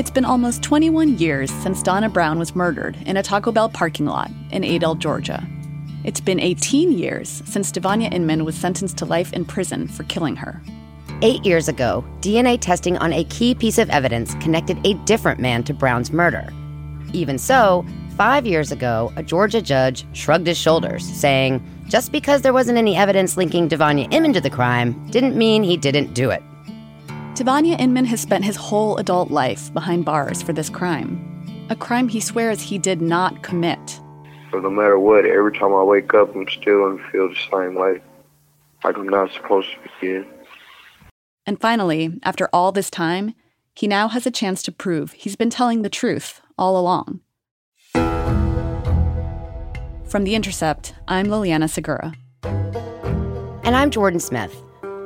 It's been almost 21 years since Donna Brown was murdered in a Taco Bell parking lot in Adel, Georgia. It's been 18 years since Devonia Inman was sentenced to life in prison for killing her. Eight years ago, DNA testing on a key piece of evidence connected a different man to Brown's murder. Even so, five years ago, a Georgia judge shrugged his shoulders, saying, just because there wasn't any evidence linking Devonia Inman to the crime didn't mean he didn't do it. Devonia Inman has spent his whole adult life behind bars for this crime. A crime he swears he did not commit. So no matter what, every time I wake up, I'm still and feel the same way. Like I'm not supposed to be here. And finally, after all this time, he now has a chance to prove he's been telling the truth all along. From The Intercept, I'm Liliana Segura. And I'm Jordan Smith.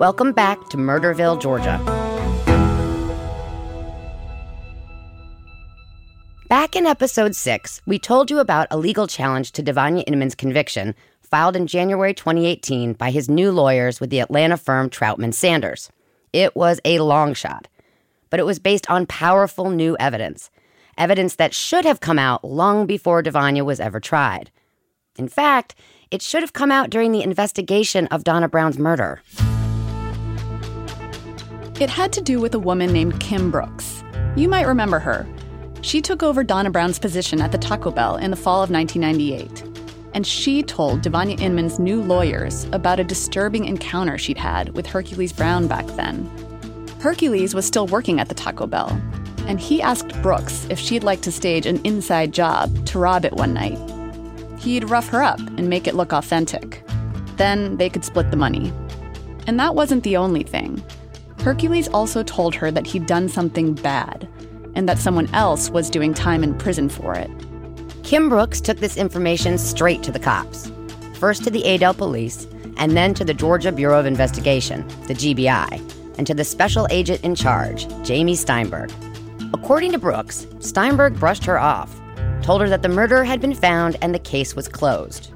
Welcome back to Murderville, Georgia. Back in episode 6, we told you about a legal challenge to Devonia Inman's conviction filed in January 2018 by his new lawyers with the Atlanta firm Troutman Sanders. It was a long shot, but it was based on powerful new evidence, evidence that should have come out long before Devonia was ever tried. In fact, it should have come out during the investigation of Donna Brown's murder. It had to do with a woman named Kim Brooks. You might remember her. She took over Donna Brown's position at the Taco Bell in the fall of 1998. And she told Devonia Inman's new lawyers about a disturbing encounter she'd had with Hercules Brown back then. Hercules was still working at the Taco Bell, and he asked Brooks if she'd like to stage an inside job to rob it one night. He'd rough her up and make it look authentic. Then they could split the money. And that wasn't the only thing. Hercules also told her that he'd done something bad and that someone else was doing time in prison for it. Kim Brooks took this information straight to the cops. First to the Adel police, and then to the Georgia Bureau of Investigation, the GBI, and to the special agent in charge, Jamie Steinberg. According to Brooks, Steinberg brushed her off, told her that the murder had been found and the case was closed.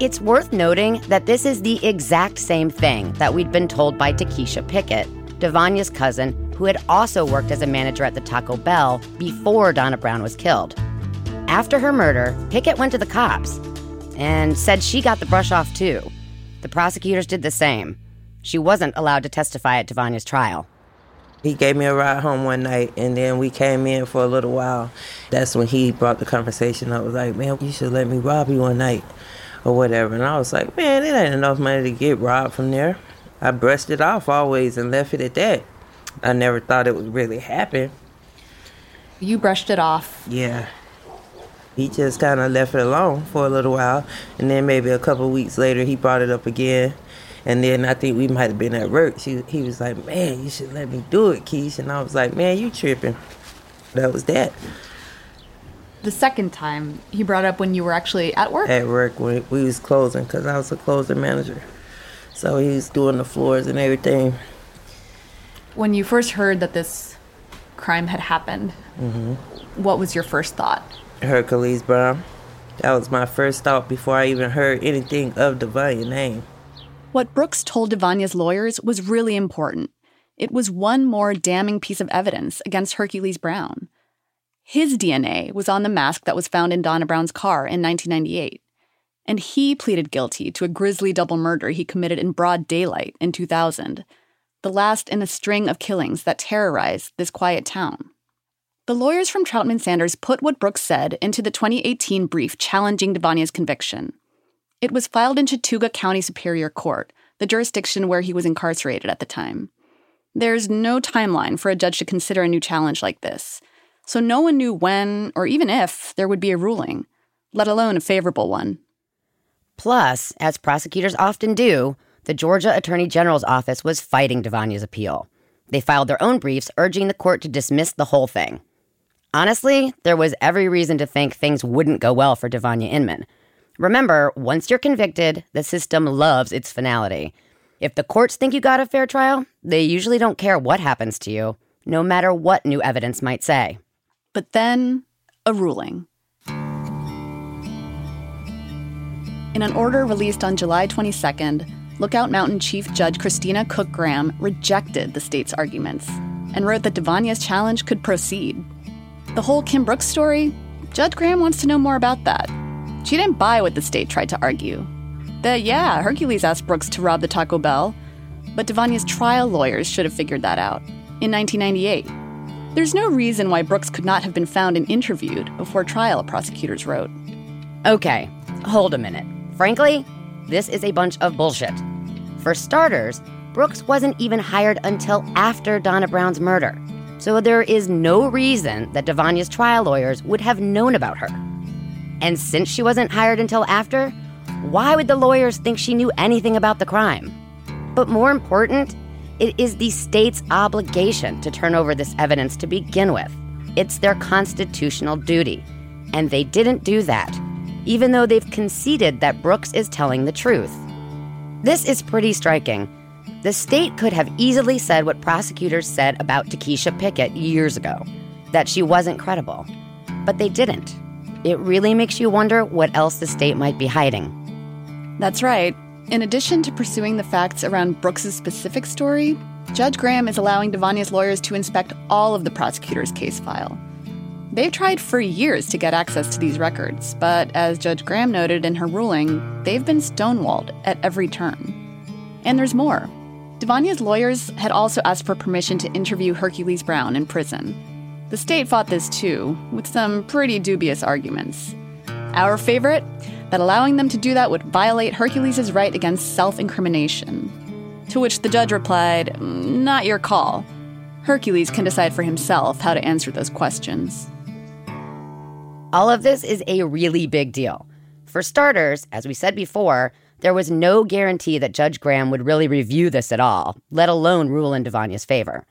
It's worth noting that this is the exact same thing that we'd been told by Takesha Pickett, Devonia's cousin, who had also worked as a manager at the Taco Bell before Donna Brown was killed. After her murder, Pickett went to the cops and said she got the brush off too. The prosecutors did the same. She wasn't allowed to testify at Devonia's trial. He gave me a ride home one night, and then we came in for a little while. That's when he brought the conversation. I was like, man, you should let me rob you one night or whatever. And I was like, man, it ain't enough money to get robbed from there. I brushed it off always and left it at that. I never thought it would really happen. You brushed it off. Yeah. He just kind of left it alone for a little while. And then maybe a couple weeks later, he brought it up again. And then I think we might have been at work. She, he was like, man, you should let me do it, Keish. And I was like, man, you tripping. That was that. The second time he brought up when you were actually at work? At work when we was closing because I was a closing manager. So he was doing the floors and everything. When you first heard that this crime had happened, mm-hmm. what was your first thought? Hercules Brown. That was my first thought before I even heard anything of Devonia's name. What Brooks told Devonia's lawyers was really important. It was one more damning piece of evidence against Hercules Brown. His DNA was on the mask that was found in Donna Brown's car in 1998. And he pleaded guilty to a grisly double murder he committed in broad daylight in 2000 the last in a string of killings that terrorized this quiet town. The lawyers from Troutman Sanders put what Brooks said into the 2018 brief challenging Devonia's conviction. It was filed in Chattooga County Superior Court, the jurisdiction where he was incarcerated at the time. There's no timeline for a judge to consider a new challenge like this, so no one knew when or even if there would be a ruling, let alone a favorable one. Plus, as prosecutors often do, the Georgia Attorney General's office was fighting Devonia's appeal. They filed their own briefs urging the court to dismiss the whole thing. Honestly, there was every reason to think things wouldn't go well for Devonia Inman. Remember, once you're convicted, the system loves its finality. If the courts think you got a fair trial, they usually don't care what happens to you, no matter what new evidence might say. But then, a ruling. In an order released on July 22nd, Lookout Mountain Chief Judge Christina Cook Graham rejected the state's arguments. and wrote that Devonia's challenge could proceed. The whole Kim Brooks story, Judge Graham wants to know more about that. She didn't buy what the state tried to argue. That, yeah, Hercules asked Brooks to rob the Taco Bell, but Devonia's trial lawyers should have figured that out in 1998. There's no reason why Brooks could not have been found and interviewed before trial, prosecutors wrote. Okay, hold a minute. Frankly, this is a bunch of bullshit. For starters, Brooks wasn't even hired until after Donna Brown's murder. So there is no reason that Devonia's trial lawyers would have known about her. And since she wasn't hired until after, why would the lawyers think she knew anything about the crime? But more important, it is the state's obligation to turn over this evidence to begin with. It's their constitutional duty. And they didn't do that, even though they've conceded that Brooks is telling the truth. This is pretty striking. The state could have easily said what prosecutors said about Takesha Pickett years ago that she wasn't credible. But they didn't. It really makes you wonder what else the state might be hiding. That's right. In addition to pursuing the facts around Brooks's specific story, Judge Graham is allowing Devonia's lawyers to inspect all of the prosecutor's case file. They've tried for years to get access to these records, but as Judge Graham noted in her ruling, they've been stonewalled at every turn. And there's more. Devonia's lawyers had also asked for permission to interview Hercules Brown in prison. The state fought this too, with some pretty dubious arguments. Our favorite? That allowing them to do that would violate Hercules' right against self incrimination. To which the judge replied, mm, Not your call. Hercules can decide for himself how to answer those questions. All of this is a really big deal. For starters, as we said before, there was no guarantee that Judge Graham would really review this at all, let alone rule in Devonia's favor.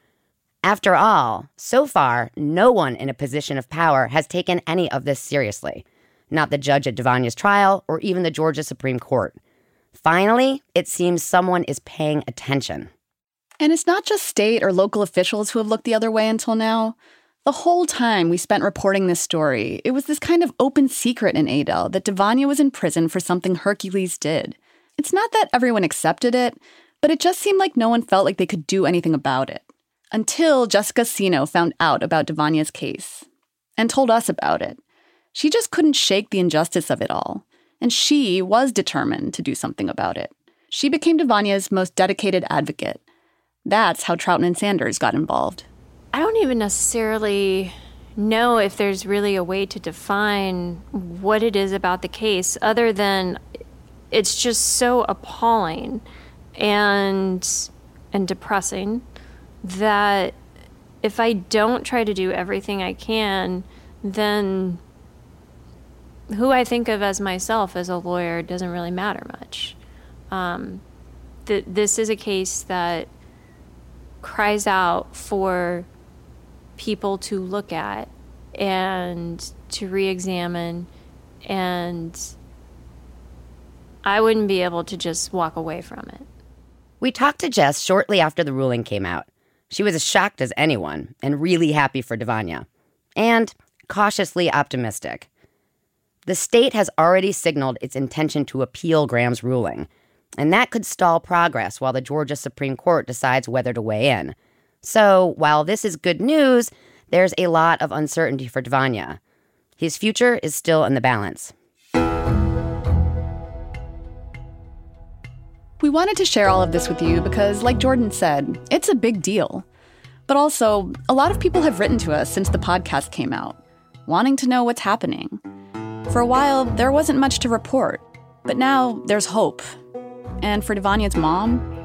After all, so far, no one in a position of power has taken any of this seriously. Not the judge at Devonia's trial or even the Georgia Supreme Court. Finally, it seems someone is paying attention. And it's not just state or local officials who have looked the other way until now. The whole time we spent reporting this story, it was this kind of open secret in Adel that Devonia was in prison for something Hercules did. It's not that everyone accepted it, but it just seemed like no one felt like they could do anything about it. Until Jessica Sino found out about Devonia's case and told us about it. She just couldn't shake the injustice of it all, and she was determined to do something about it. She became Devonia's most dedicated advocate. That's how Troutman and Sanders got involved. I don't even necessarily know if there's really a way to define what it is about the case other than it's just so appalling and and depressing that if I don't try to do everything I can, then who I think of as myself as a lawyer doesn't really matter much. Um, th- this is a case that cries out for people to look at and to re examine, and I wouldn't be able to just walk away from it. We talked to Jess shortly after the ruling came out. She was as shocked as anyone and really happy for Devonia, and cautiously optimistic. The state has already signaled its intention to appeal Graham's ruling, and that could stall progress while the Georgia Supreme Court decides whether to weigh in. So, while this is good news, there's a lot of uncertainty for Devonia. His future is still in the balance. We wanted to share all of this with you because, like Jordan said, it's a big deal. But also, a lot of people have written to us since the podcast came out, wanting to know what's happening. For a while, there wasn't much to report, but now there's hope. And for Devonia's mom,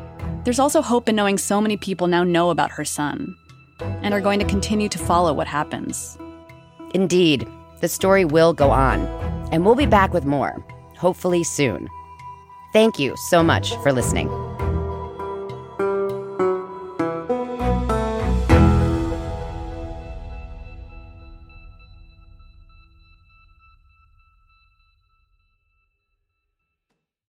there's also hope in knowing so many people now know about her son and are going to continue to follow what happens. Indeed, the story will go on, and we'll be back with more, hopefully soon. Thank you so much for listening.